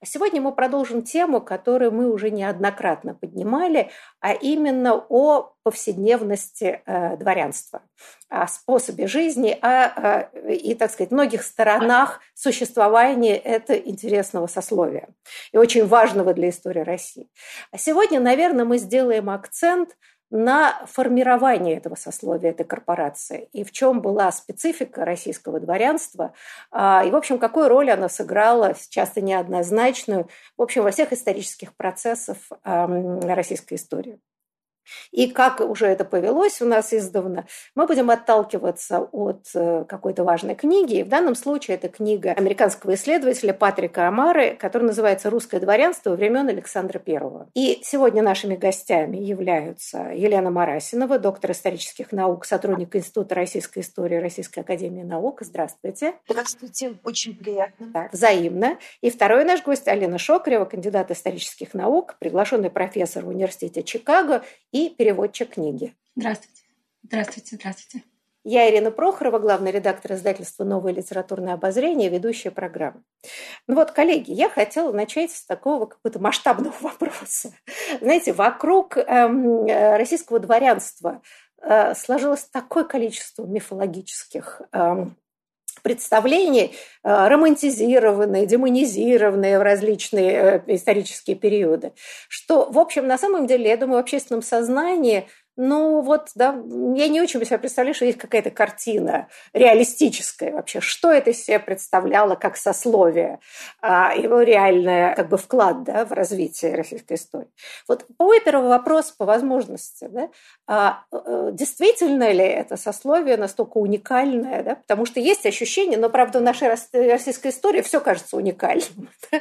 А сегодня мы продолжим тему, которую мы уже неоднократно поднимали, а именно о повседневности э, дворянства, о способе жизни о, э, и, так сказать, многих сторонах существования этого интересного сословия и очень важного для истории России. А сегодня, наверное, мы сделаем акцент – на формирование этого сословия, этой корпорации, и в чем была специфика российского дворянства, а, и, в общем, какую роль она сыграла, часто неоднозначную, в общем, во всех исторических процессах российской истории. И как уже это повелось у нас издавна, мы будем отталкиваться от э, какой-то важной книги. И в данном случае это книга американского исследователя Патрика Амары, которая называется «Русское дворянство времен Александра I». И сегодня нашими гостями являются Елена Марасинова, доктор исторических наук, сотрудник Института российской истории Российской академии наук. Здравствуйте. Здравствуйте, очень приятно. Так, взаимно. И второй наш гость Алина Шокарева, кандидат исторических наук, приглашенный профессор в университете Чикаго и переводчик книги. Здравствуйте. Здравствуйте, здравствуйте. Я Ирина Прохорова, главный редактор издательства «Новое литературное обозрение», ведущая программы. Ну вот, коллеги, я хотела начать с такого какого-то масштабного вопроса. Знаете, вокруг эм, российского дворянства э, сложилось такое количество мифологических эм, представлений, э, романтизированные, демонизированные в различные э, исторические периоды, что, в общем, на самом деле, я думаю, в общественном сознании – ну вот, да, я не очень себе представляю, что есть какая-то картина реалистическая вообще. Что это из себя представляло как сословие, а, его реальный как бы вклад да, в развитие российской истории. Вот мой первый вопрос по возможности. Да, а, э, действительно ли это сословие настолько уникальное? Да? Потому что есть ощущение, но, правда, в нашей российской истории все кажется уникальным.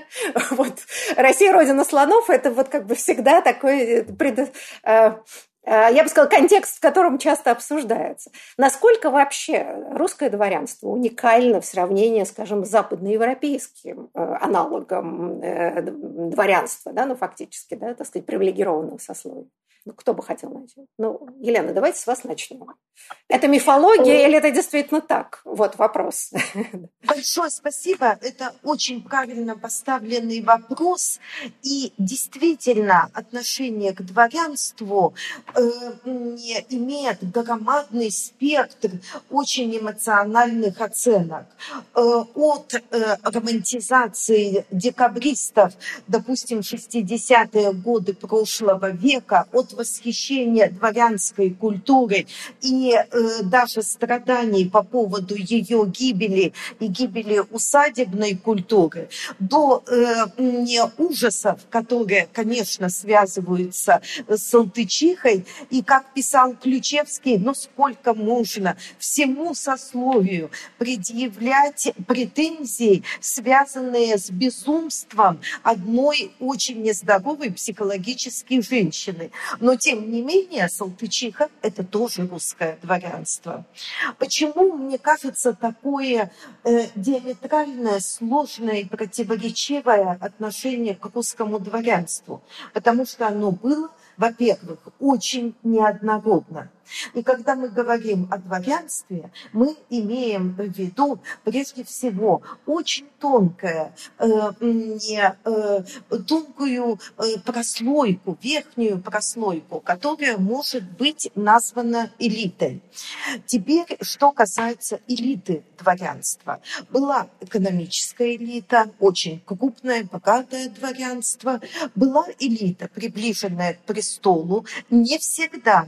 Вот. Россия – родина слонов – это вот как бы всегда такой э, пред, э, Э, я бы сказала, контекст, в котором часто обсуждается. Насколько вообще русское дворянство уникально в сравнении, скажем, с западноевропейским э, аналогом э, дворянства, да, ну, фактически, да, так сказать, привилегированного сословия? Ну, кто бы хотел начать? Ну, Елена, давайте с вас начнем. Это мифология или это действительно так? Вот вопрос. Большое спасибо. Это очень правильно поставленный вопрос. И действительно, отношение к дворянству э, имеет громадный спектр очень эмоциональных оценок. Э, от э, романтизации декабристов, допустим, 60-е годы прошлого века, от восхищения дворянской культурой и э, даже страданий по поводу ее гибели и гибели усадебной культуры, до э, ужасов, которые, конечно, связываются с Салтычихой, и, как писал Ключевский, ну сколько можно всему сословию предъявлять претензии, связанные с безумством одной очень нездоровой психологически женщины. Но, тем не менее, Салтычиха – это тоже русское дворянство. Почему, мне кажется, такое э, диаметральное, сложное и противоречивое отношение к русскому дворянству? Потому что оно было, во-первых, очень неоднородно. И когда мы говорим о дворянстве, мы имеем в виду прежде всего очень тонкое, э, не, э, тонкую э, прослойку, верхнюю прослойку, которая может быть названа элитой. Теперь, что касается элиты дворянства. Была экономическая элита, очень крупное, богатое дворянство. Была элита, приближенная к престолу, не всегда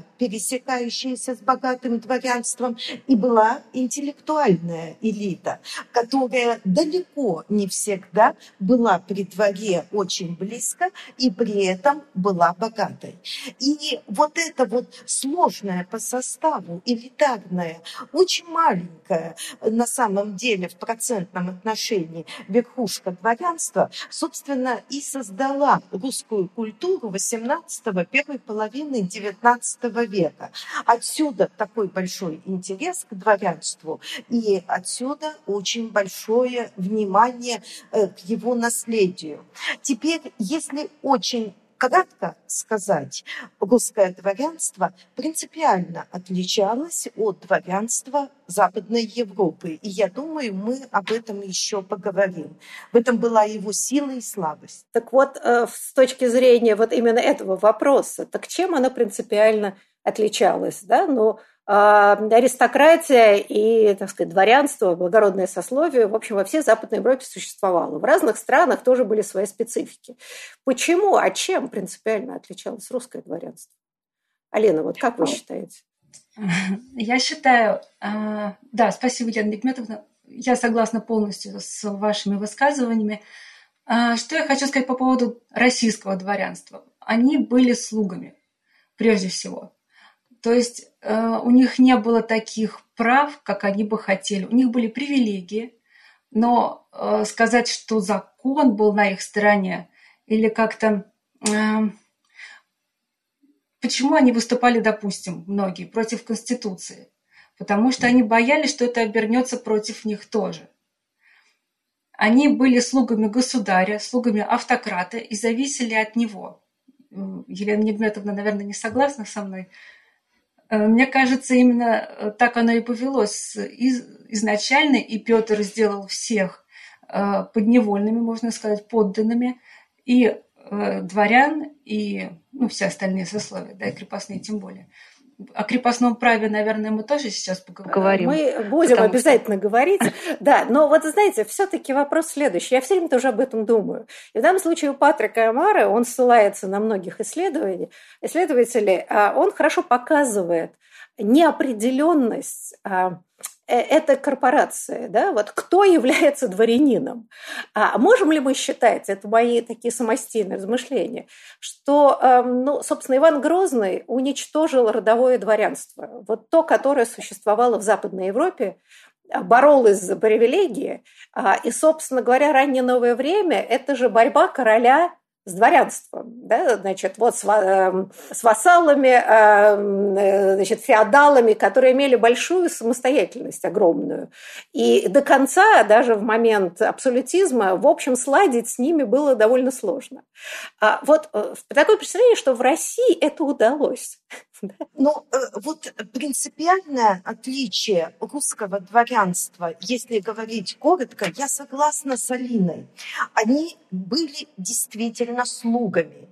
пересекающаяся с богатым дворянством. И была интеллектуальная элита, которая далеко не всегда была при дворе очень близко и при этом была богатой. И вот это вот сложное по составу, элитарное, очень маленькое на самом деле в процентном отношении верхушка дворянства, собственно, и создала русскую культуру 18-го, первой половины 19 века. Отсюда такой большой интерес к дворянству и отсюда очень большое внимание э, к его наследию. Теперь, если очень кратко сказать, русское дворянство принципиально отличалось от дворянства Западной Европы. И я думаю, мы об этом еще поговорим. В этом была его сила и слабость. Так вот, э, с точки зрения вот именно этого вопроса, так чем оно принципиально отличалось? Да? Ну, а, аристократия и, так сказать, дворянство, благородное сословие, в общем, во всей Западной Европе существовало. В разных странах тоже были свои специфики. Почему, а чем принципиально отличалось русское дворянство? Алина, вот как вы считаете? Я считаю, а, да, спасибо, Елена Бекметовна, я согласна полностью с вашими высказываниями. А, что я хочу сказать по поводу российского дворянства? Они были слугами, прежде всего. То есть э, у них не было таких прав, как они бы хотели. У них были привилегии, но э, сказать, что закон был на их стороне или как-то... Э, почему они выступали, допустим, многие против Конституции? Потому что они боялись, что это обернется против них тоже. Они были слугами государя, слугами автократа и зависели от него. Елена Негметовна, наверное, не согласна со мной, мне кажется, именно э, так оно и повелось. Изначально, и Петр сделал всех э, подневольными, можно сказать, подданными, и дворян, и ну, все остальные сословия, да, и крепостные тем более о крепостном праве, наверное, мы тоже сейчас поговорим. Мы будем обязательно что... говорить. Да, но вот знаете, все-таки вопрос следующий. Я все время тоже об этом думаю. И в данном случае у Патрика Амара, он ссылается на многих исследований, исследователей, а он хорошо показывает неопределенность а, это корпорация, да, вот кто является дворянином? А можем ли мы считать, это мои такие самостийные размышления, что, эм, ну, собственно, Иван Грозный уничтожил родовое дворянство, вот то, которое существовало в Западной Европе, боролось за привилегии, а, и, собственно говоря, раннее новое время – это же борьба короля с дворянством, да, значит, вот с, эм, с вассалами, эм, э, значит, феодалами, которые имели большую самостоятельность огромную. И до конца, даже в момент абсолютизма, в общем, сладить с ними было довольно сложно. А вот э, такое представление, что в России это удалось. Ну, э, вот принципиальное отличие русского дворянства, если говорить коротко, я согласна с Алиной. Они были действительно слугами.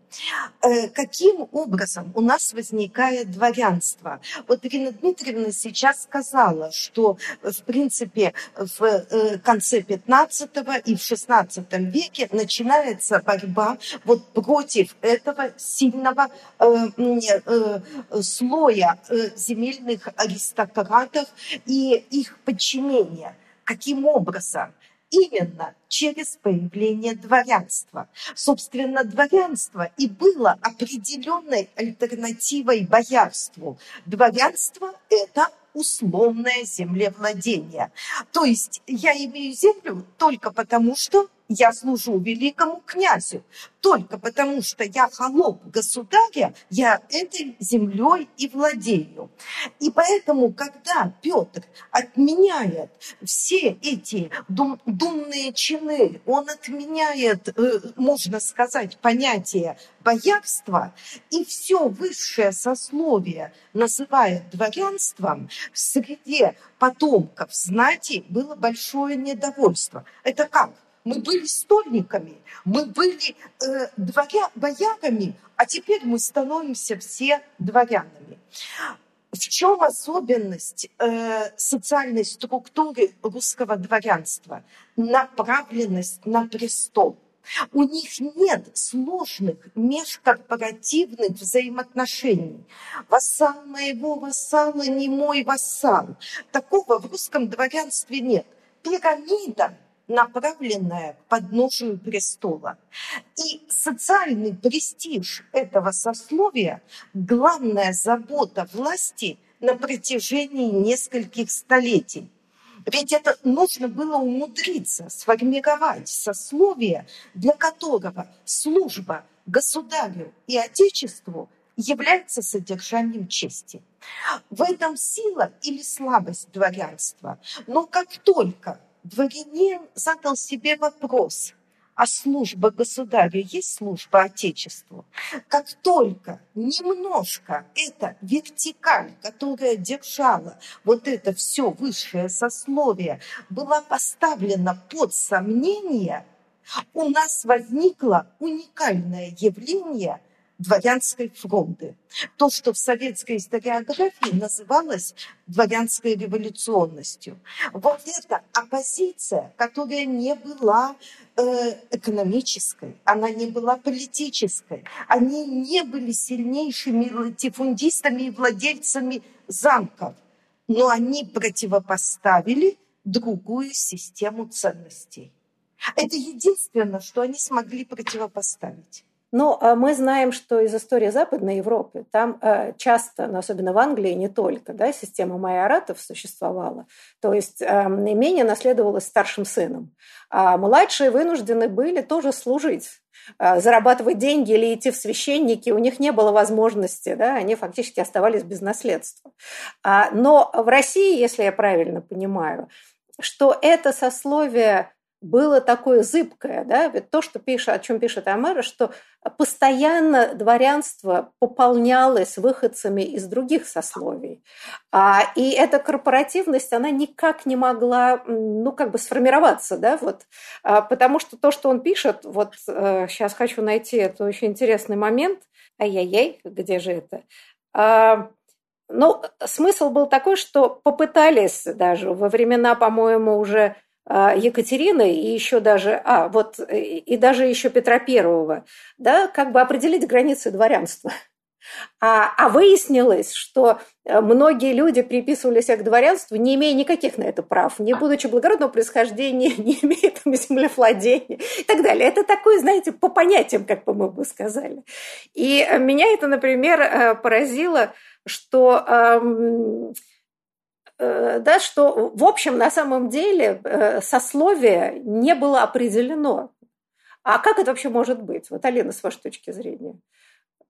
Э, каким образом у нас возникает дворянство? Вот Ирина Дмитриевна сейчас сказала, что, в принципе, в э, конце 15 и в 16 веке начинается борьба вот против этого сильного слоя э, земельных аристократов и их подчинения. Каким образом? Именно через появление дворянства. Собственно, дворянство и было определенной альтернативой боярству. Дворянство – это условное землевладение. То есть я имею землю только потому, что я служу великому князю. Только потому, что я холоп государя, я этой землей и владею. И поэтому, когда Петр отменяет все эти дум, думные чины, он отменяет, э, можно сказать, понятие боярства и все высшее сословие называет дворянством, в среде потомков знати было большое недовольство. Это как? Мы были стольниками, мы были э, дворя, боярами, а теперь мы становимся все дворянами. В чем особенность э, социальной структуры русского дворянства? Направленность на престол. У них нет сложных межкорпоративных взаимоотношений. Вассал моего вассала не мой вассал. Такого в русском дворянстве нет. Пирамида направленная к подножию престола. И социальный престиж этого сословия – главная забота власти на протяжении нескольких столетий. Ведь это нужно было умудриться сформировать сословие, для которого служба государю и отечеству является содержанием чести. В этом сила или слабость дворянства. Но как только дворянин задал себе вопрос, а служба государю есть служба Отечеству. Как только немножко эта вертикаль, которая держала вот это все высшее сословие, была поставлена под сомнение, у нас возникло уникальное явление – дворянской фронты. То, что в советской историографии называлось дворянской революционностью. Вот эта оппозиция, которая не была э, экономической, она не была политической, они не были сильнейшими латифундистами и владельцами замков, но они противопоставили другую систему ценностей. Это единственное, что они смогли противопоставить. Но ну, а мы знаем, что из истории Западной Европы там э, часто, но особенно в Англии, не только, да, система майоратов существовала. То есть эм, имение наследовалось старшим сыном. А младшие вынуждены были тоже служить э, зарабатывать деньги или идти в священники, у них не было возможности, да, они фактически оставались без наследства. А, но в России, если я правильно понимаю, что это сословие было такое зыбкое, да, ведь то, что пишет, о чем пишет Амара, что постоянно дворянство пополнялось выходцами из других сословий. А, и эта корпоративность, она никак не могла, ну, как бы сформироваться, да, вот, а, потому что то, что он пишет, вот а, сейчас хочу найти, это очень интересный момент, ай-яй-яй, где же это? А, ну, смысл был такой, что попытались даже во времена, по-моему, уже Екатерины и еще даже, а, вот, и даже еще Петра Первого, да, как бы определить границы дворянства. А, а выяснилось, что э, многие люди приписывали себя к дворянству, не имея никаких на это прав, не будучи благородного происхождения, не имея там землевладения и так далее. Это такое, знаете, по понятиям, как бы мы бы сказали. И меня это, например, э, поразило, что эм, Э, да, что, в общем, на самом деле э, сословие не было определено. А как это вообще может быть? Вот, Алина, с вашей точки зрения.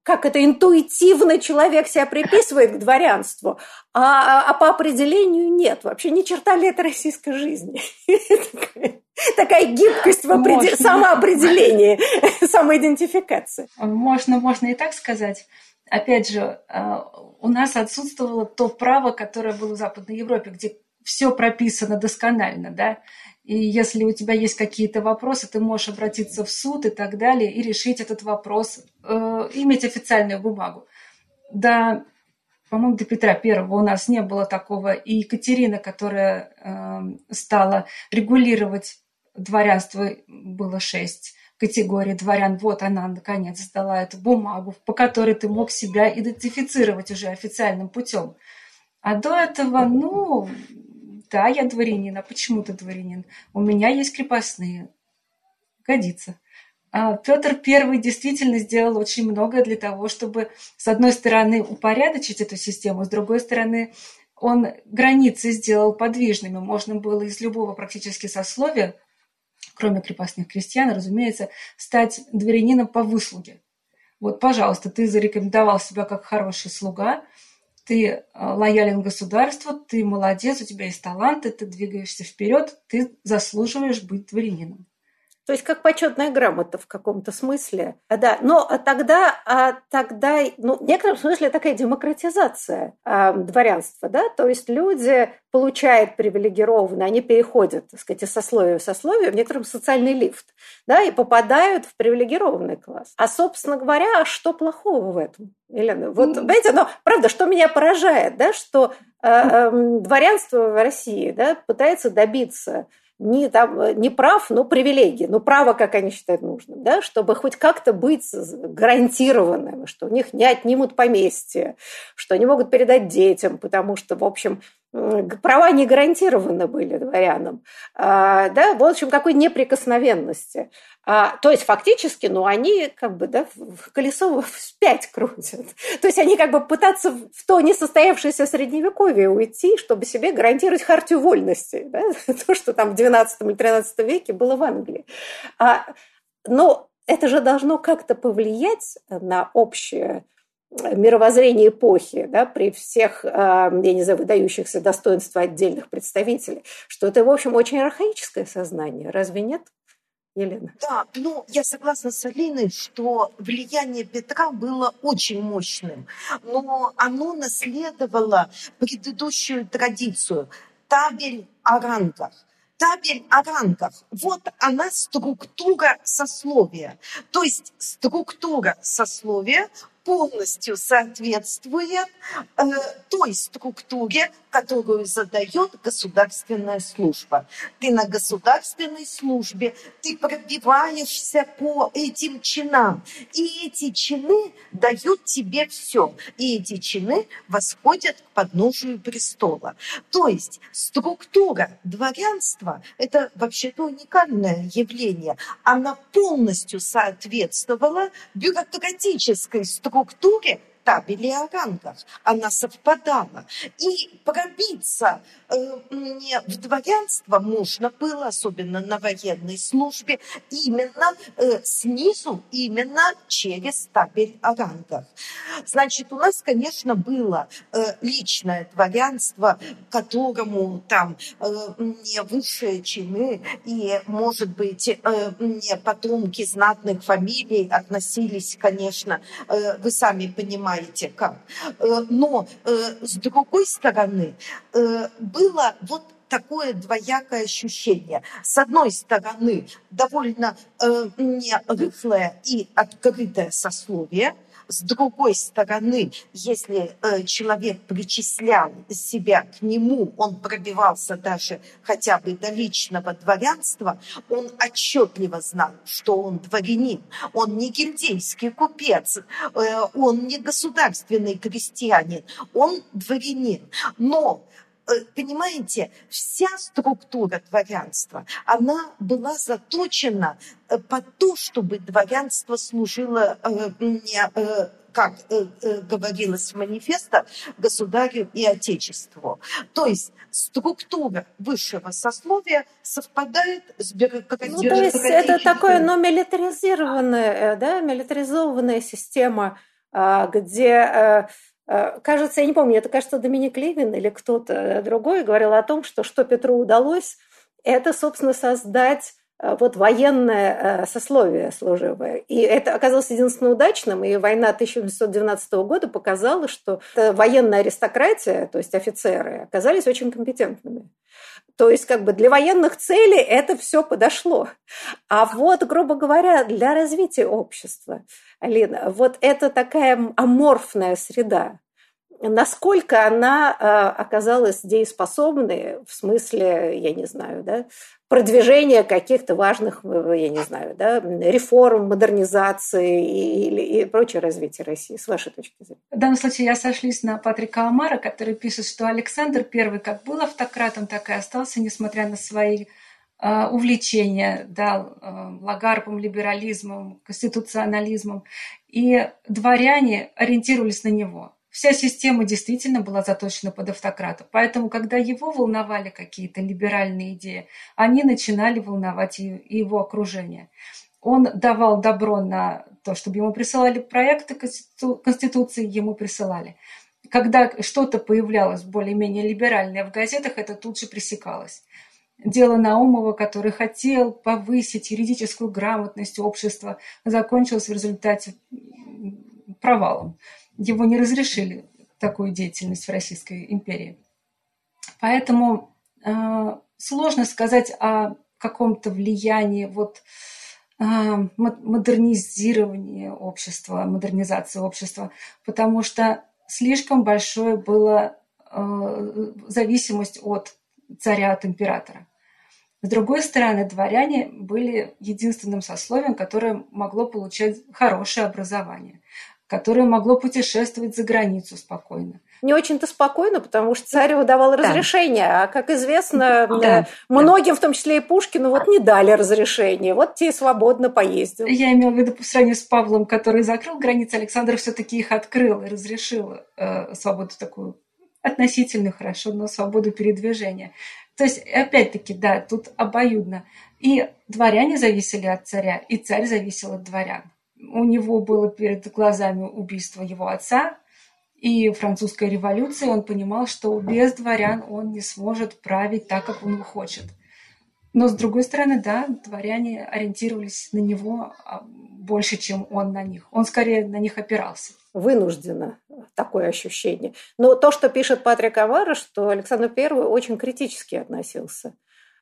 Как это интуитивно человек себя приписывает к дворянству, а, а по определению нет. Вообще ни черта ли это российской жизни. Такая гибкость в определ... самоопределении, самоидентификации. Можно, можно и так сказать опять же, э, у нас отсутствовало то право, которое было в Западной Европе, где все прописано досконально, да, и если у тебя есть какие-то вопросы, ты можешь обратиться в суд и так далее и решить этот вопрос, э, иметь официальную бумагу. Да, по-моему, до Петра Первого у нас не было такого. И Екатерина, которая э, стала регулировать дворянство, было шесть категории дворян, вот она наконец сдала эту бумагу, по которой ты мог себя идентифицировать уже официальным путем. А до этого, ну, да, я дворянин, а почему ты дворянин? У меня есть крепостные. Годится. А Петр I действительно сделал очень многое для того, чтобы, с одной стороны, упорядочить эту систему, с другой стороны, он границы сделал подвижными. Можно было из любого практически сословия кроме крепостных крестьян, разумеется, стать дворянином по выслуге. Вот, пожалуйста, ты зарекомендовал себя как хороший слуга, ты э, лоялен государству, ты молодец, у тебя есть таланты, ты двигаешься вперед, ты заслуживаешь быть дворянином. То есть как почетная грамота в каком-то смысле. Да, но тогда, а тогда, ну, в некотором смысле такая демократизация а, дворянства, да, то есть люди получают привилегированно, они переходят, так сказать, из сословия в сословие, в некотором социальный лифт, да, и попадают в привилегированный класс. А, собственно говоря, а что плохого в этом? Елена, вот, mm. но правда, что меня поражает, да, что э, э, дворянство в России, да, пытается добиться не, там, э, не прав, но привилегии, но право, как они считают нужным, да, чтобы хоть как-то быть гарантированным, что у них не отнимут поместье, что они могут передать детям, потому что, в общем, права не гарантированы были дворянам, а, да, в общем, какой неприкосновенности. А, то есть фактически, ну, они как бы, да, колесо вспять крутят. То есть они как бы пытаются в то несостоявшееся средневековье уйти, чтобы себе гарантировать хартию вольности, да? то, что там в 12 или 13 веке было в Англии. А, но это же должно как-то повлиять на общее мировоззрение эпохи, да, при всех, я не знаю, выдающихся достоинствах отдельных представителей, что это, в общем, очень архаическое сознание. Разве нет? Елена. Да, ну, я согласна с Алиной, что влияние Петра было очень мощным, но оно наследовало предыдущую традицию – табель о рангах табель о рангах. Вот она структура сословия. То есть структура сословия полностью соответствует э, той структуре, которую задает государственная служба. Ты на государственной службе, ты пробиваешься по этим чинам, и эти чины дают тебе все, и эти чины восходят к подножию престола. То есть структура дворянства – это вообще-то уникальное явление. Она полностью соответствовала бюрократической структуре табели о рангах. Она совпадала. И пробиться э, в дворянство можно было, особенно на военной службе, именно э, снизу, именно через табель о рангах. Значит, у нас, конечно, было э, личное дворянство, которому там э, высшие чины и, может быть, не потомки знатных фамилий относились, конечно, вы сами понимаете, понимаете как. Э, но э, с другой стороны, э, было вот такое двоякое ощущение. С одной стороны, довольно э, рыхлое и открытое сословие, с другой стороны, если э, человек причислял себя к нему, он пробивался даже хотя бы до личного дворянства, он отчетливо знал, что он дворянин, он не гильдейский купец, э, он не государственный крестьянин, он дворянин. Но понимаете, вся структура дворянства, она была заточена э, под то, чтобы дворянство служило э, как говорилось в манифесто, государю и отечеству. То есть структура высшего сословия совпадает с бюрократической. Ну, то есть это такое, но милитаризированная, да, милитаризованная система, а, где Э, кажется, я не помню, это, кажется, Доминик Левин или кто-то другой говорил о том, что что Петру удалось, это, собственно, создать э, вот военное э, сословие служивое. И это оказалось единственно удачным, и война 1712 года показала, что военная аристократия, то есть офицеры, оказались очень компетентными. То есть как бы для военных целей это все подошло. А вот, грубо говоря, для развития общества, Алина, вот это такая аморфная среда, насколько она э, оказалась дееспособной в смысле, я не знаю, да, продвижения каких-то важных, э, я не знаю, да, реформ, модернизации и, и, прочее развития России, с вашей точки зрения? В данном случае я сошлюсь на Патрика Амара, который пишет, что Александр I как был автократом, так и остался, несмотря на свои э, увлечения да, э, лагарпом, либерализмом, конституционализмом. И дворяне ориентировались на него – вся система действительно была заточена под автократа. Поэтому, когда его волновали какие-то либеральные идеи, они начинали волновать и его окружение. Он давал добро на то, чтобы ему присылали проекты Конституции, ему присылали. Когда что-то появлялось более-менее либеральное в газетах, это тут же пресекалось. Дело Наумова, который хотел повысить юридическую грамотность общества, закончилось в результате провалом его не разрешили такую деятельность в Российской империи. Поэтому э, сложно сказать о каком-то влиянии вот э, модернизирования общества, модернизации общества, потому что слишком большое было э, зависимость от царя, от императора. С другой стороны, дворяне были единственным сословием, которое могло получать хорошее образование которое могло путешествовать за границу спокойно. Не очень-то спокойно, потому что царь выдавал разрешение, да. а, как известно, да. многим, да. в том числе и Пушкину, вот не дали разрешение. Вот те свободно поездил. Я имела в виду по сравнению с Павлом, который закрыл границы, Александр все-таки их открыл и разрешил э, свободу такую относительно хорошо, но свободу передвижения. То есть, опять-таки, да, тут обоюдно. И дворяне зависели от царя, и царь зависел от дворян у него было перед глазами убийство его отца и французская революция. Он понимал, что без дворян он не сможет править так, как он хочет. Но, с другой стороны, да, дворяне ориентировались на него а, больше, чем он на них. Он скорее на них опирался. Вынужденно такое ощущение. Но то, что пишет Патрик Авара, что Александр I очень критически относился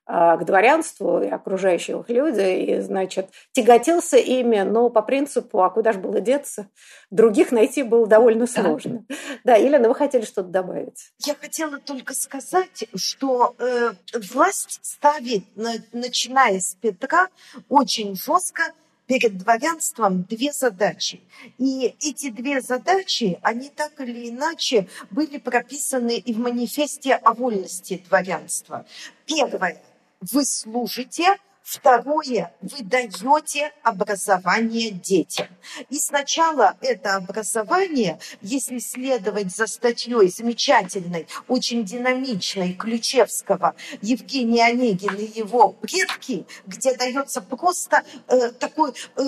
к дворянству и окружающих людей, и, значит, тяготился ими, но по принципу, а куда же было деться, других найти было довольно сложно. Да, да Елена, вы хотели что-то добавить? Я хотела только сказать, что э, власть ставит, начиная с Петра, очень жестко перед дворянством две задачи. И эти две задачи, они так или иначе были прописаны и в манифесте о вольности дворянства. Первое – вы служите Второе, вы даете образование детям. И сначала это образование, если следовать за статьей замечательной, очень динамичной Ключевского Евгения Онегина и его предки, где дается просто э, такое э,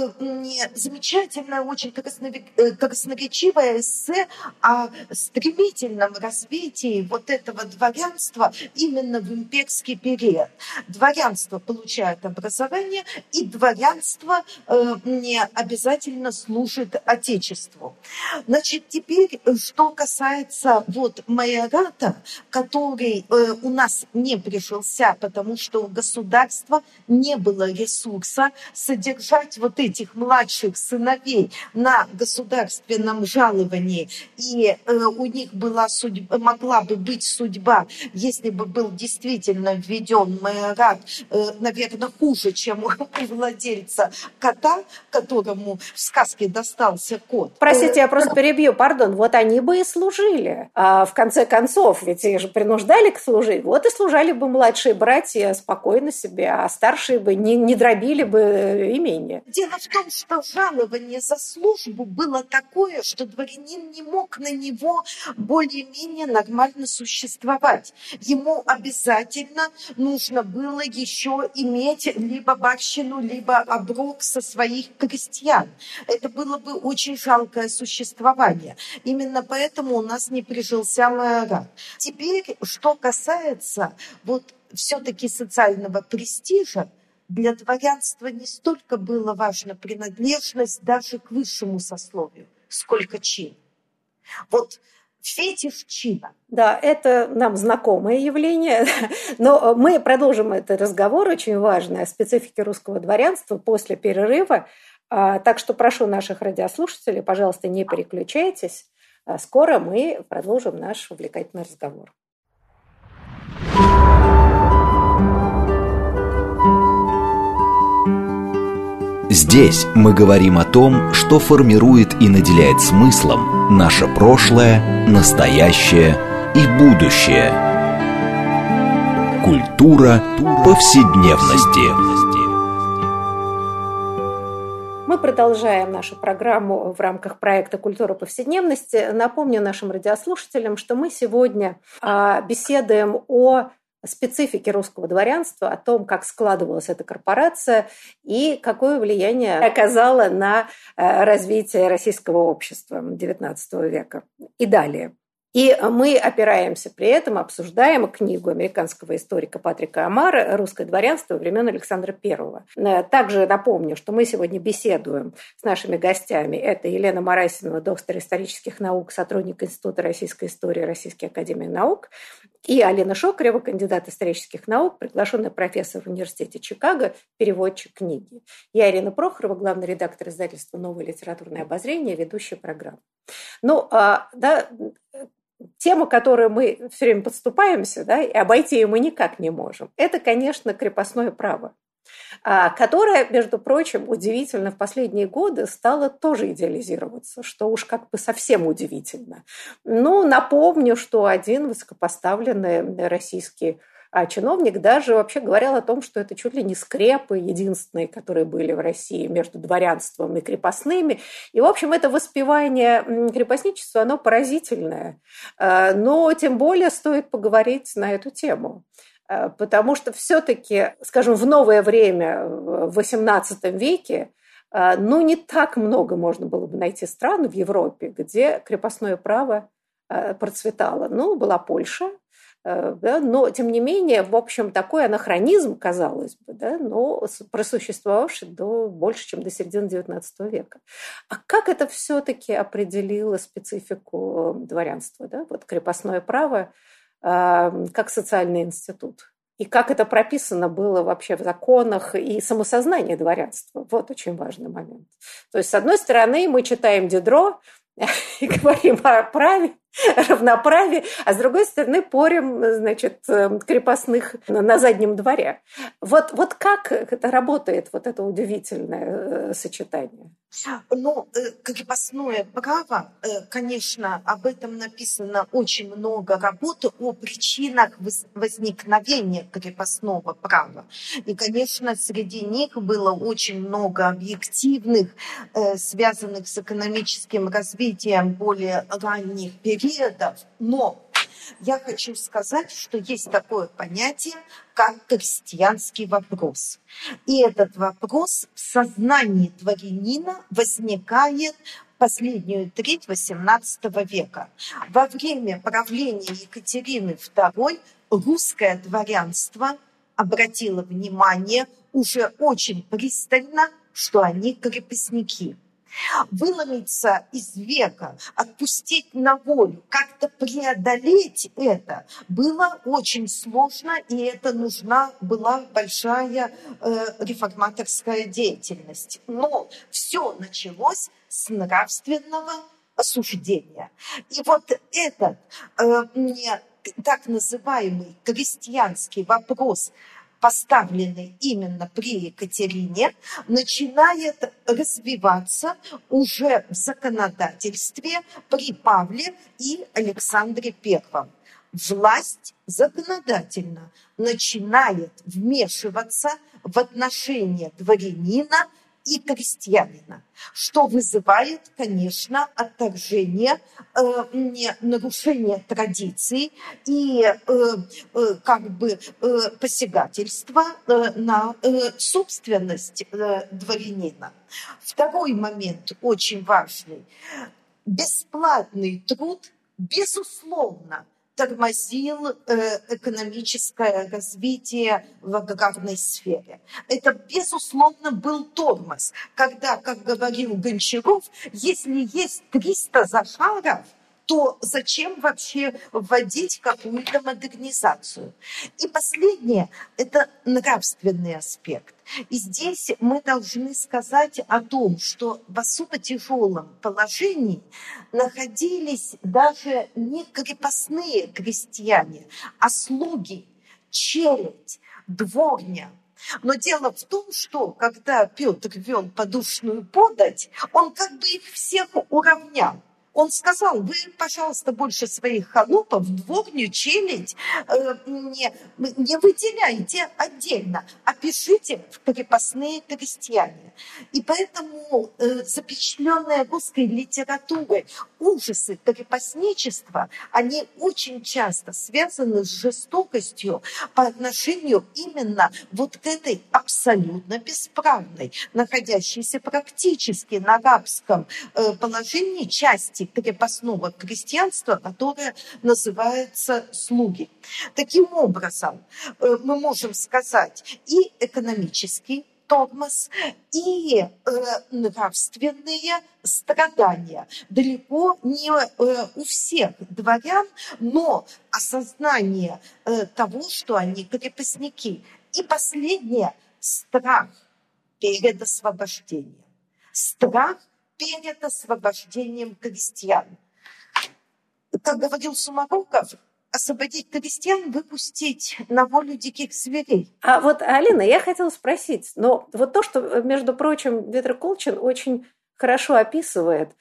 замечательное, очень э, красноречивое эссе о стремительном развитии вот этого дворянства именно в имперский период. Дворянство получает образование, и дворянство э, не обязательно служит Отечеству. Значит, теперь, что касается вот майората, который э, у нас не пришелся, потому что у государства не было ресурса содержать вот этих младших сыновей на государственном жаловании, и э, у них была судьба, могла бы быть судьба, если бы был действительно введен майорат, э, наверное, хуже, чем у владельца кота, которому в сказке достался кот. Простите, я просто перебью, пардон. Вот они бы и служили. А в конце концов, ведь их же принуждали к служить. Вот и служали бы младшие братья спокойно себе, а старшие бы не, не дробили бы имение. Дело в том, что жалование за службу было такое, что дворянин не мог на него более-менее нормально существовать. Ему обязательно нужно было еще иметь либо барщину, либо оброк со своих крестьян. Это было бы очень жалкое существование. Именно поэтому у нас не прижился майорат. Теперь, что касается вот все-таки социального престижа, для дворянства не столько было важна принадлежность даже к высшему сословию, сколько чин. Вот фетиш чина. Да, это нам знакомое явление, но мы продолжим этот разговор, очень важный, о специфике русского дворянства после перерыва. А, так что прошу наших радиослушателей, пожалуйста, не переключайтесь. А, скоро мы продолжим наш увлекательный разговор. Здесь мы говорим о том, что формирует и наделяет смыслом наше прошлое, настоящее и будущее. Культура повседневности. Мы продолжаем нашу программу в рамках проекта «Культура повседневности». Напомню нашим радиослушателям, что мы сегодня а, беседуем о специфике русского дворянства, о том, как складывалась эта корпорация и какое влияние оказала на э, развитие российского общества XIX века и далее. И мы опираемся при этом, обсуждаем книгу американского историка Патрика Амара «Русское дворянство времен Александра I». Также напомню, что мы сегодня беседуем с нашими гостями. Это Елена Марасинова, доктор исторических наук, сотрудник Института российской истории Российской академии наук, и Алина Шокарева, кандидат исторических наук, приглашенный профессор в университете Чикаго, переводчик книги. Я Ирина Прохорова, главный редактор издательства «Новое литературное обозрение», ведущая программы. Ну, а, да, тема, которую мы все время подступаемся, да, и обойти ее мы никак не можем, это, конечно, крепостное право а, которое, между прочим, удивительно в последние годы стало тоже идеализироваться, что уж как бы совсем удивительно. Ну, напомню, что один высокопоставленный российский а чиновник даже вообще говорил о том, что это чуть ли не скрепы единственные, которые были в России между дворянством и крепостными. И, в общем, это воспевание крепостничества, оно поразительное. А, но тем более стоит поговорить на эту тему. А, потому что все-таки, скажем, в новое время, в XVIII веке, а, ну, не так много можно было бы найти стран в Европе, где крепостное право процветало. Ну, была Польша, Э, да, но, тем не менее, в общем, такой анахронизм, казалось бы, да, но просуществовавший до, больше, чем до середины XIX века. А как это все-таки определило специфику дворянства? Да? Вот крепостное право э, как социальный институт. И как это прописано было вообще в законах и самосознание дворянства. Вот очень важный момент. То есть, с одной стороны, мы читаем Дидро и говорим о праве, равноправие, а с другой стороны порем, значит, эм, крепостных на заднем дворе. Вот, вот как это работает, вот это удивительное э, сочетание? Ну, э, крепостное право, э, конечно, об этом написано очень много работы о причинах возникновения крепостного права. И, конечно, среди них было очень много объективных, связанных с экономическим развитием более ранних периодов, но я хочу сказать, что есть такое понятие, как крестьянский вопрос. И этот вопрос в сознании дворянина возникает последнюю треть XVIII века. Во время правления Екатерины II русское дворянство обратило внимание уже очень пристально, что они крепостники – выломиться из века, отпустить на волю, как-то преодолеть это было очень сложно, и это нужна была большая э, реформаторская деятельность. Но все началось с нравственного осуждения. И вот этот э, так называемый крестьянский вопрос поставленный именно при Екатерине, начинает развиваться уже в законодательстве при Павле и Александре Первом. Власть законодательно начинает вмешиваться в отношения дворянина и крестьянина, что вызывает, конечно, отторжение, э, нарушение традиций и э, э, как бы э, посягательство э, на э, собственность дворянина. Второй момент очень важный. Бесплатный труд, безусловно, тормозил э, экономическое развитие в аграрной сфере. Это, безусловно, был тормоз, когда, как говорил Гончаров, если есть 300 зашаров, то зачем вообще вводить какую-то модернизацию? И последнее – это нравственный аспект. И здесь мы должны сказать о том, что в особо тяжелом положении находились даже не крепостные крестьяне, а слуги, челядь, дворня. Но дело в том, что когда Петр вел подушную подать, он как бы их всех уравнял. Он сказал, вы, пожалуйста, больше своих холопов в дворню челядь э, не, не выделяйте отдельно, а пишите в крепостные крестьяне. И поэтому э, запечатленные русской литературой ужасы крепостничества, они очень часто связаны с жестокостью по отношению именно вот к этой абсолютно бесправной, находящейся практически на рабском э, положении части крепостного крестьянства, которое называется слуги. Таким образом, э, мы можем сказать и экономический тормоз и э, нравственные страдания. Далеко не э, у всех дворян, но осознание э, того, что они крепостники. И последнее – страх перед освобождением. Страх перед освобождением крестьян. Как говорил Сумароков, освободить крестьян, выпустить на волю диких зверей. А вот, Алина, я хотела спросить, но вот то, что, между прочим, Ветер Колчин очень хорошо описывает,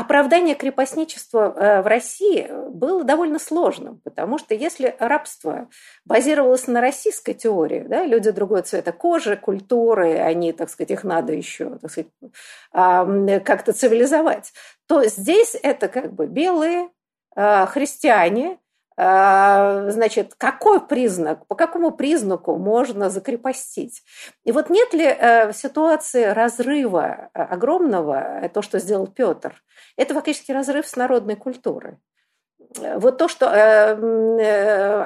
оправдание крепостничества э, в России было довольно сложным, потому что если рабство базировалось на российской теории, да, люди другой цвета кожи, культуры, они, так сказать, их надо еще так сказать, как-то цивилизовать, то здесь это как бы белые, Э, христиане, значит, какой признак, по какому признаку можно закрепостить? И вот нет ли э, ситуации разрыва огромного, то, что сделал Петр, это фактически разрыв с народной культурой? Вот то, что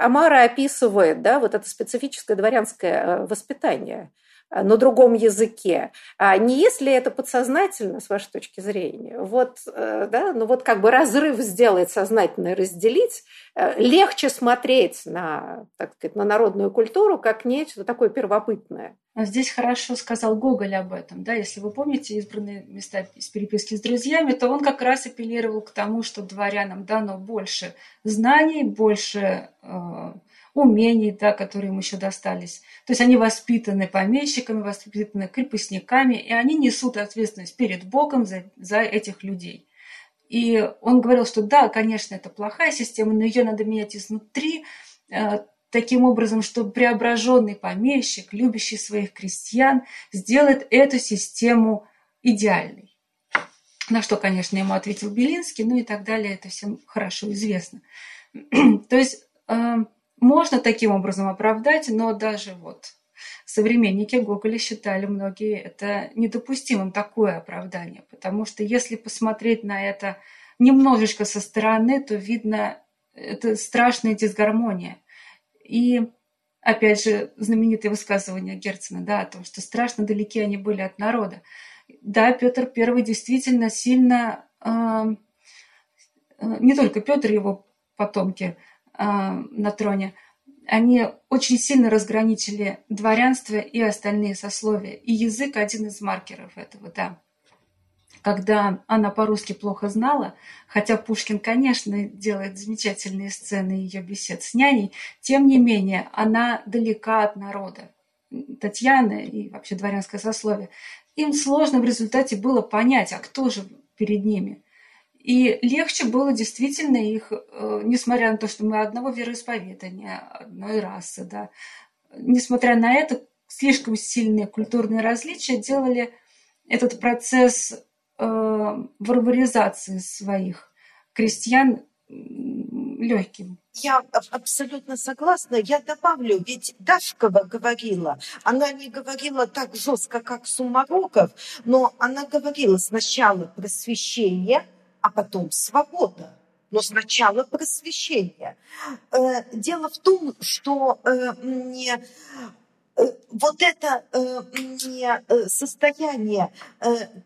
Амара описывает, да, вот это специфическое дворянское воспитание – Э, на другом языке. А не если это подсознательно, с вашей точки зрения, вот, э, да, ну вот как бы разрыв сделать сознательно разделить, э, легче смотреть на, так сказать, на народную культуру как нечто такое первобытное. Здесь хорошо сказал Гоголь об этом. Да? Если вы помните избранные места из переписки с друзьями, то он как раз апеллировал к тому, что дворянам дано больше знаний, больше умений, да, которые им еще достались. То есть они воспитаны помещиками, воспитаны крепостниками, и они несут ответственность перед Богом за, за этих людей. И он говорил, что да, конечно, это плохая система, но ее надо менять изнутри, э, таким образом, чтобы преображенный помещик, любящий своих крестьян, сделает эту систему идеальной. На что, конечно, ему ответил Белинский, ну и так далее, это всем хорошо известно. То есть э, можно таким образом оправдать, но даже вот современники Гоголя считали многие это недопустимым, такое оправдание. Потому что если посмотреть на это немножечко со стороны, то видно, это страшная дисгармония. И опять же, знаменитое высказывание Герцена, да, о том, что страшно далеки они были от народа. Да, Петр I действительно сильно, э, не только Петр его потомки, на троне, они очень сильно разграничили дворянство и остальные сословия. И язык один из маркеров этого, да. Когда она по-русски плохо знала, хотя Пушкин, конечно, делает замечательные сцены ее бесед с няней, тем не менее, она далека от народа. Татьяна и вообще дворянское сословие. Им сложно в результате было понять, а кто же перед ними. И легче было действительно их, э, несмотря на то, что мы одного вероисповедания, одной расы, да, несмотря на это, слишком сильные культурные различия делали этот процесс э, варваризации своих крестьян легким. Я абсолютно согласна. Я добавлю, ведь Дашкова говорила, она не говорила так жестко, как Сумароков, но она говорила сначала просвещение – а потом свобода. Но сначала просвещение. Э, дело в том, что э, вот это э, э, состояние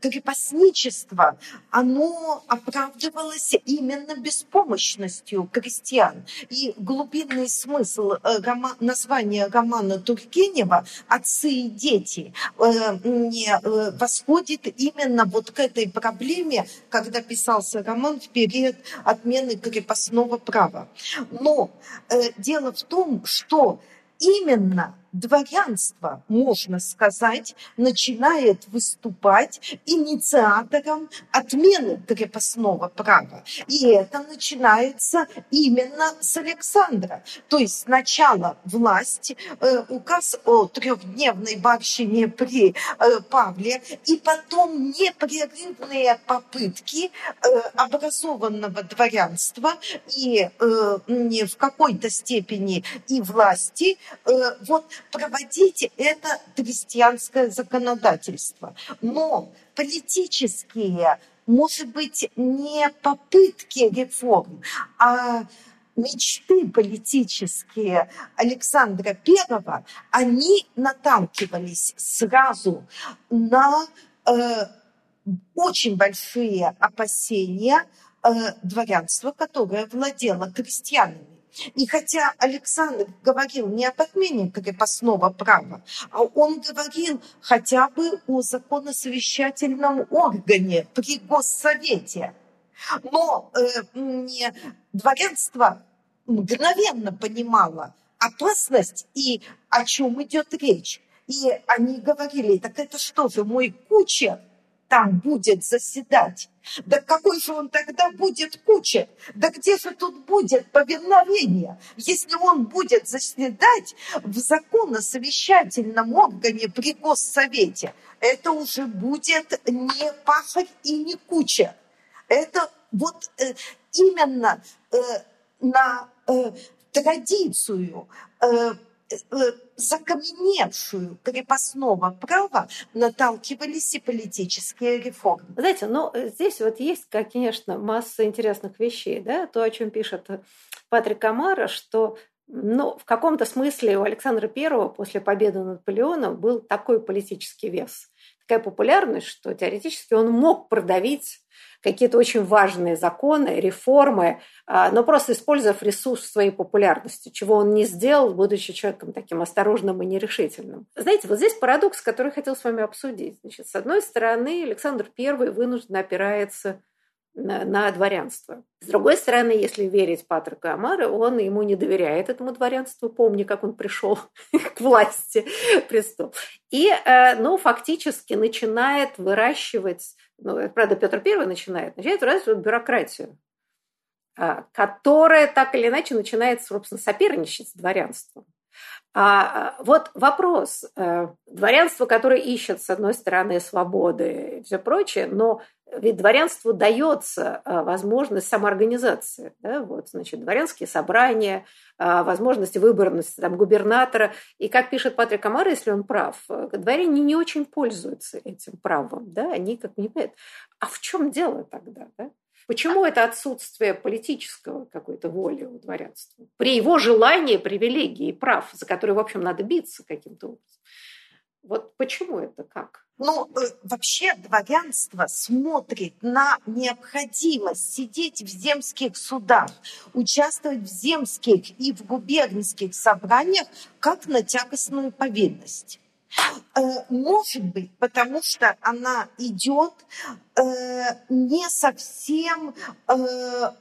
крепостничества, оно оправдывалось именно беспомощностью крестьян. И глубинный смысл названия романа Тургенева «Отцы и дети» восходит именно вот к этой проблеме, когда писался роман в период отмены крепостного права. Но дело в том, что именно дворянство, можно сказать, начинает выступать инициатором отмены крепостного права. И это начинается именно с Александра. То есть сначала власть, э, указ о трехдневной барщине при э, Павле, и потом непрерывные попытки э, образованного дворянства и в какой-то степени и власти вот проводить это крестьянское законодательство. Но политические, может быть, не попытки реформ, а мечты политические Александра I, они наталкивались сразу на э, очень большие опасения э, дворянства, которое владело крестьянами. И хотя Александр говорил не об отмене крепостного права, а он говорил хотя бы о законосовещательном органе при Госсовете. Но э, дворянство мгновенно понимало опасность и о чем идет речь. И они говорили, так это что же, мой кучер там будет заседать? Да какой же он тогда будет кучер? Да где же тут будет повиновение, если он будет заседать в законно-совещательном органе при Госсовете? Это уже будет не пахарь и не кучер. Это вот э, именно э, на э, традицию э, Э, закаменевшую крепостного права наталкивались и политические реформы. Знаете, ну здесь вот есть, конечно, масса интересных вещей, да, то, о чем пишет Патрик Амара, что ну, в каком-то смысле у Александра I после победы над Наполеоном был такой политический вес, такая популярность, что теоретически он мог продавить какие-то очень важные законы, реформы, а, но просто использовав ресурс своей популярности, чего он не сделал, будучи человеком таким осторожным и нерешительным. Знаете, вот здесь парадокс, который хотел с вами обсудить. Значит, с одной стороны, Александр I вынужденно опирается на, на дворянство. С другой стороны, если верить Патрику Амару, он ему не доверяет этому дворянству. Помни, как он пришел к власти престол. И, э, ну, фактически начинает выращивать, ну, правда, Петр I начинает, начинает выращивать бюрократию, а, которая так или иначе начинает, собственно, соперничать с дворянством. А вот вопрос. Э, дворянство, которое ищет, с одной стороны, свободы и все прочее, но ведь дворянству дается э, возможность самоорганизации. Да? Вот, значит, дворянские собрания, э, возможность выборности там, губернатора. И, как пишет Патрик Амар, если он прав, дворяне не очень пользуются этим правом. Да? Они как не понимают. А в чем дело тогда? Да? Почему это отсутствие политического какой-то воли у дворянства? При его желании, привилегии и прав, за которые, в общем, надо биться каким-то образом. Вот почему это как? Ну, э, вообще дворянство смотрит на необходимость сидеть в земских судах, участвовать в земских и в губернских собраниях как на тягостную повинность. Э, может быть, потому что она идет э, не совсем э,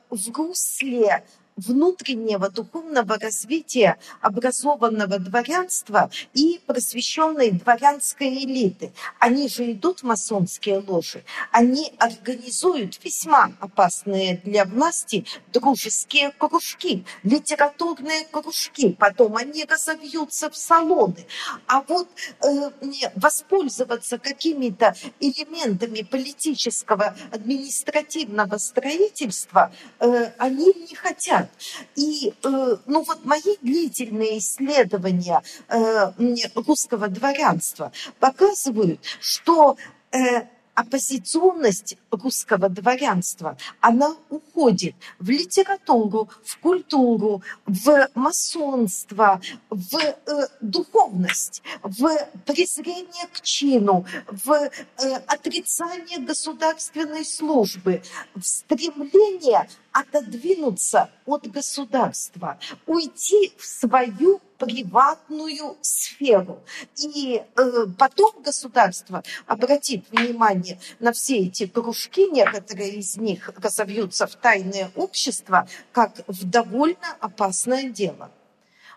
в русле внутреннего духовного развития образованного дворянства и просвещенной дворянской элиты. Они же идут в масонские ложи, они организуют весьма опасные для власти дружеские кружки, литературные кружки, потом они разовьются в салоны. А вот э, воспользоваться какими-то элементами политического административного строительства э, они не хотят. И э, ну вот мои длительные исследования э, русского дворянства показывают, что э, оппозиционность русского дворянства, она уходит в литературу, в культуру, в масонство, в э, духовность, в презрение к чину, в э, отрицание государственной службы, в стремление отодвинуться от государства, уйти в свою приватную сферу. И э, потом государство обратит внимание на все эти кружки, некоторые из них разовьются в тайное общество, как в довольно опасное дело.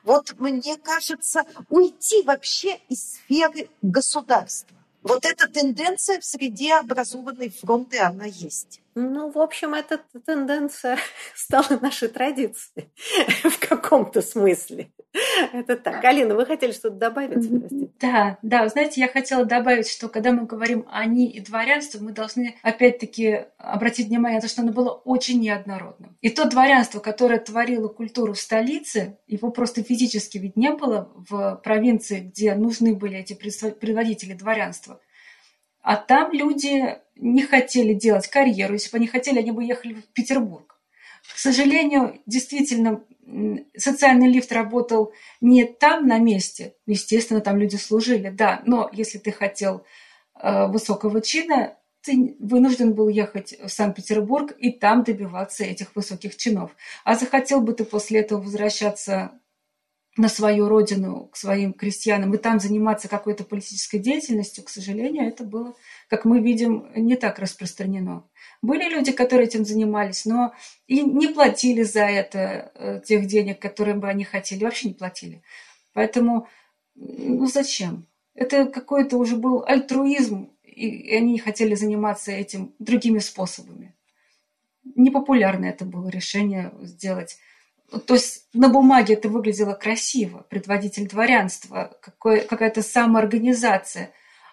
вот мне кажется, уйти вообще из сферы государства. Вот эта тенденция в среде образованной фронты, она есть. Ну, в общем, эта тенденция стала нашей традицией в каком-то смысле. Это так. Алина, вы хотели что-то добавить? Простите? Да, да. Знаете, я хотела добавить, что когда мы говорим «они» и дворянство, мы должны опять-таки обратить внимание на то, что оно было очень неоднородным. И то дворянство, которое творило культуру в столице, его просто физически ведь не было в провинции, где нужны были эти предводители дворянства. А там люди не хотели делать карьеру. Если бы они хотели, они бы ехали в Петербург. К сожалению, действительно, социальный лифт работал не там на месте. Естественно, там люди служили, да. Но если ты хотел э, высокого чина, ты вынужден был ехать в Санкт-Петербург и там добиваться этих высоких чинов. А захотел бы ты после этого возвращаться на свою родину, к своим крестьянам, и там заниматься какой-то политической деятельностью, к сожалению, это было, как мы видим, не так распространено. Были люди, которые этим занимались, но и не платили за это э, тех денег, которые бы они хотели, вообще не платили. Поэтому, ну зачем? Это какой-то уже был альтруизм, и они хотели заниматься этим другими способами. Непопулярно это было решение сделать то есть на бумаге это выглядело красиво, предводитель дворянства, какая-то самоорганизация.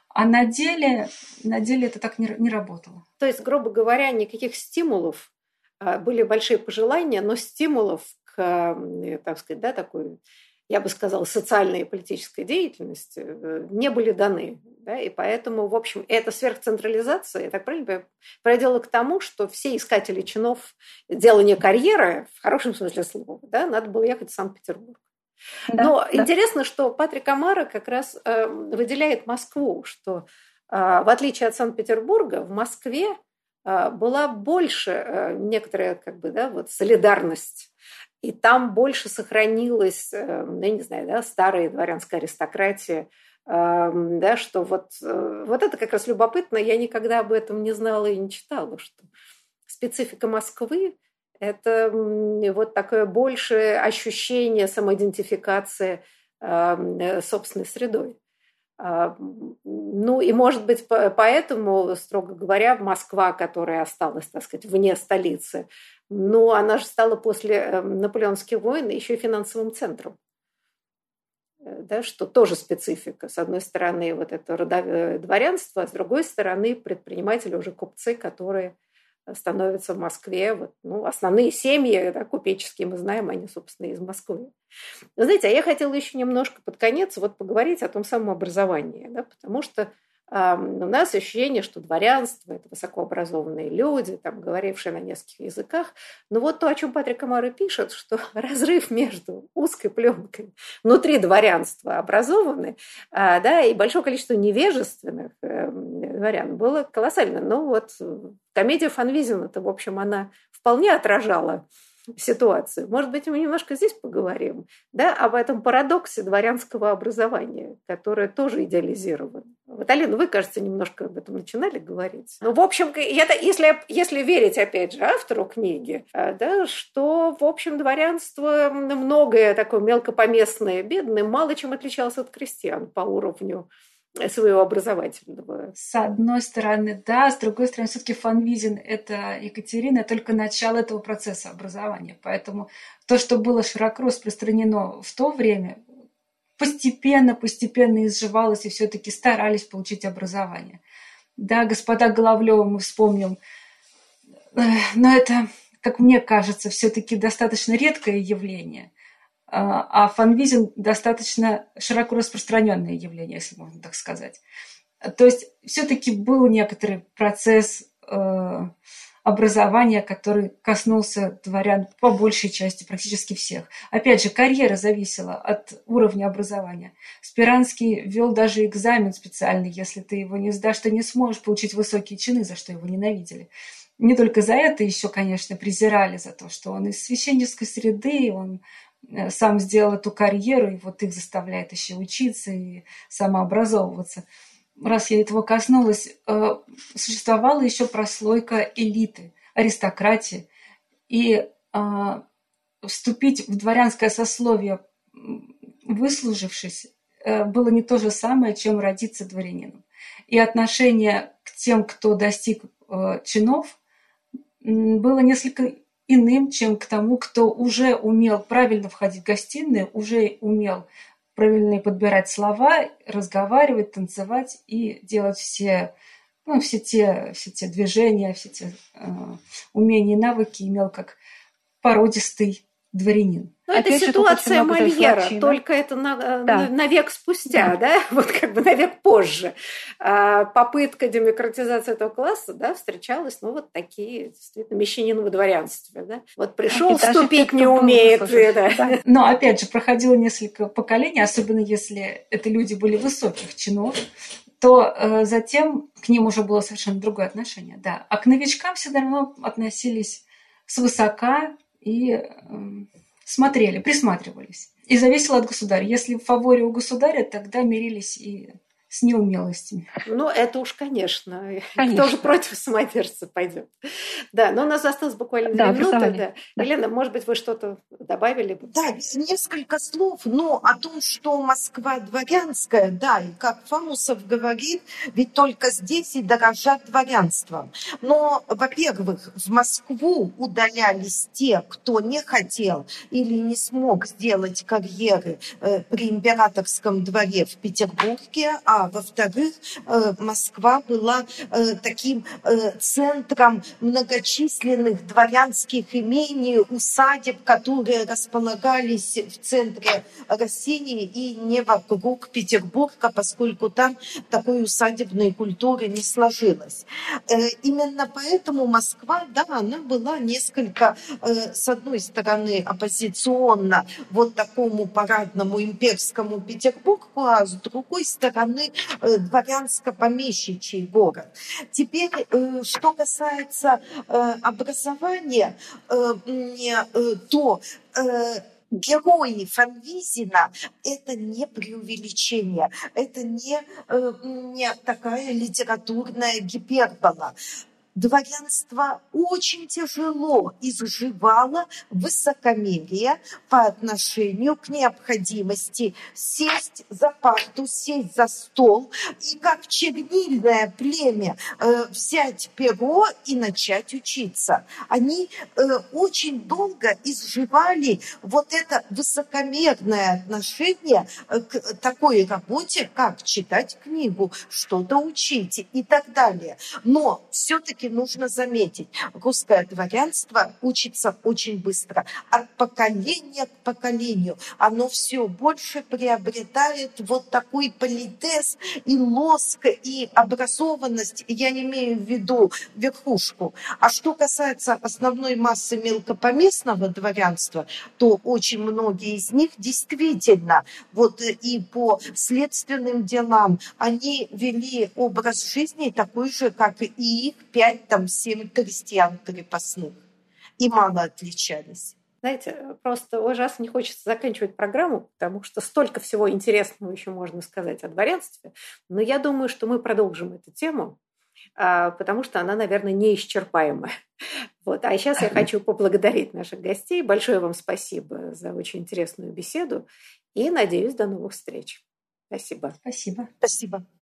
А на деле, на деле это так не, не работало. То есть, грубо говоря, никаких стимулов, а, были большие пожелания, но стимулов к, так сказать, да, такой я бы сказала, социальной и политической деятельности э, не были даны. Да, и поэтому, в общем, эта сверхцентрализация, я так правильно понимаю, приводила к тому, что все искатели чинов делания карьеры, в хорошем смысле слова, да, надо было ехать в Санкт-Петербург. Да, Но да. интересно, что Патрик Амара как раз э, выделяет Москву, что э, в отличие от Санкт-Петербурга, в Москве э, была больше э, некоторая как бы, да, вот солидарность и там больше сохранилась, э, ну, я не знаю, да, старая дворянская аристократия, эм, да, что вот, э, вот это как раз любопытно, я никогда об этом не знала и не читала, что специфика Москвы – это вот такое большее ощущение самоидентификации эм, собственной средой. А, ну и, может быть, поэтому, строго говоря, Москва, которая осталась, так сказать, вне столицы, но она же стала после эм, наполеонских войн еще и финансовым центром. Э, да, что тоже специфика. С одной стороны, вот это родовое дворянство, а с другой стороны, предприниматели, уже купцы, которые становятся в Москве. Вот, ну, основные семьи да, купеческие, мы знаем, они, собственно, из Москвы. Вы знаете, а я хотела еще немножко под конец вот поговорить о том самом образовании, да, потому что у нас ощущение, что дворянство – это высокообразованные люди, там, говорившие на нескольких языках. Но вот то, о чем Патрик Амары пишет, что разрыв между узкой пленкой внутри дворянства образованный, а, да, и большое количество невежественных эм, дворян было колоссально. Но вот комедия Фанвизина, это, в общем, она вполне отражала ситуацию. Может быть, мы немножко здесь поговорим, да, об этом парадоксе дворянского образования, которое тоже идеализировано. Вот, Алина, вы, кажется, немножко об этом начинали говорить. Ну, в общем, это, если, если верить, опять же, автору книги, а, да, что, в общем, дворянство многое такое мелкопоместное, бедное, мало чем отличалось от крестьян по уровню своего образовательного. С одной стороны, да, с другой стороны, все-таки Фанвизин – это Екатерина, только начало этого процесса образования. Поэтому то, что было широко распространено в то время, постепенно, постепенно изживалось и все-таки старались получить образование. Да, господа Головлева мы вспомним, но это, как мне кажется, все-таки достаточно редкое явление – а, а фанвизин достаточно широко распространенное явление, если можно так сказать. То есть все-таки был некоторый процесс э, образования, который коснулся дворян по большей части, практически всех. Опять же, карьера зависела от уровня образования. Спиранский вел даже экзамен специальный. Если ты его не сдашь, ты не сможешь получить высокие чины, за что его ненавидели. Не только за это еще, конечно, презирали за то, что он из священнической среды, он сам сделал эту карьеру, и вот их заставляет еще учиться и самообразовываться. Раз я этого коснулась, э, существовала еще прослойка элиты, аристократии. И э, вступить в дворянское сословие выслужившись, э, было не то же самое, чем родиться дворянином. И отношение к тем, кто достиг э, чинов, было несколько иным, чем к тому, кто уже умел правильно входить в гостиную, уже умел правильно подбирать слова, разговаривать, танцевать и делать все, ну, все, те, все те движения, все те э, умения и навыки имел как породистый дворянин. Ну, это ситуация Мольера, только это на, э, да. на, век спустя, да. да, вот как бы на век позже. А, попытка демократизации этого класса, да, встречалась, ну, вот такие, действительно, мещанин во дворянстве, да. Вот пришел, и вступить не умеет. Да. Да. Но, опять же, проходило несколько поколений, особенно если это люди были высоких чинов, то э, затем к ним уже было совершенно другое отношение, да. А к новичкам все равно относились свысока и... Э, смотрели, присматривались. И зависело от государя. Если в фаворе у государя, тогда мирились и с неумелостями. Ну, это уж, конечно. конечно. Кто же против самодержца пойдет. Да, но у нас осталось буквально две да, минуты. Да. Да. Елена, может быть, вы что-то добавили? Да, несколько слов, но о том, что Москва дворянская, да, и как Фамусов говорит, ведь только здесь и дорожат дворянством. Но, во-первых, в Москву удалялись те, кто не хотел или не смог сделать карьеры э, при императорском дворе в Петербурге, а во-вторых, э, Москва была э, таким э, центром многочисленных дворянских имений, усадеб, которые располагались в центре России и не вокруг Петербурга, поскольку там такой усадебной культуры не сложилось. Именно поэтому Москва, да, она была несколько, с одной стороны, оппозиционна вот такому парадному имперскому Петербургу, а с другой стороны Э, дворянско-помещичий город. Теперь, э, что касается э, образования, то герои Фанвизина – это не преувеличение, это не, не такая литературная гипербола дворянство очень тяжело изживало высокомерие по отношению к необходимости сесть за парту, сесть за стол и как чернильное племя э, взять перо и начать учиться. Они э, очень долго изживали вот это высокомерное отношение э, к такой работе, как читать книгу, что-то учить и так далее. Но все-таки все-таки нужно заметить, русское дворянство учится очень быстро. От поколения к поколению оно все больше приобретает вот такой политез и лоск, и образованность. Я имею в виду верхушку. А что касается основной массы мелкопоместного дворянства, то очень многие из них действительно вот и по следственным делам они вели образ жизни такой же, как и их пять пять, там, семь крестьян крепостных. И мало отличались. Знаете, просто ужасно не хочется заканчивать программу, потому что столько всего интересного еще можно сказать о дворянстве. Но я думаю, что мы продолжим эту тему, а, потому что она, наверное, неисчерпаемая. Вот. А сейчас я хочу поблагодарить наших гостей. Большое вам спасибо за очень интересную беседу и надеюсь, до новых встреч. Спасибо. Спасибо. Спасибо.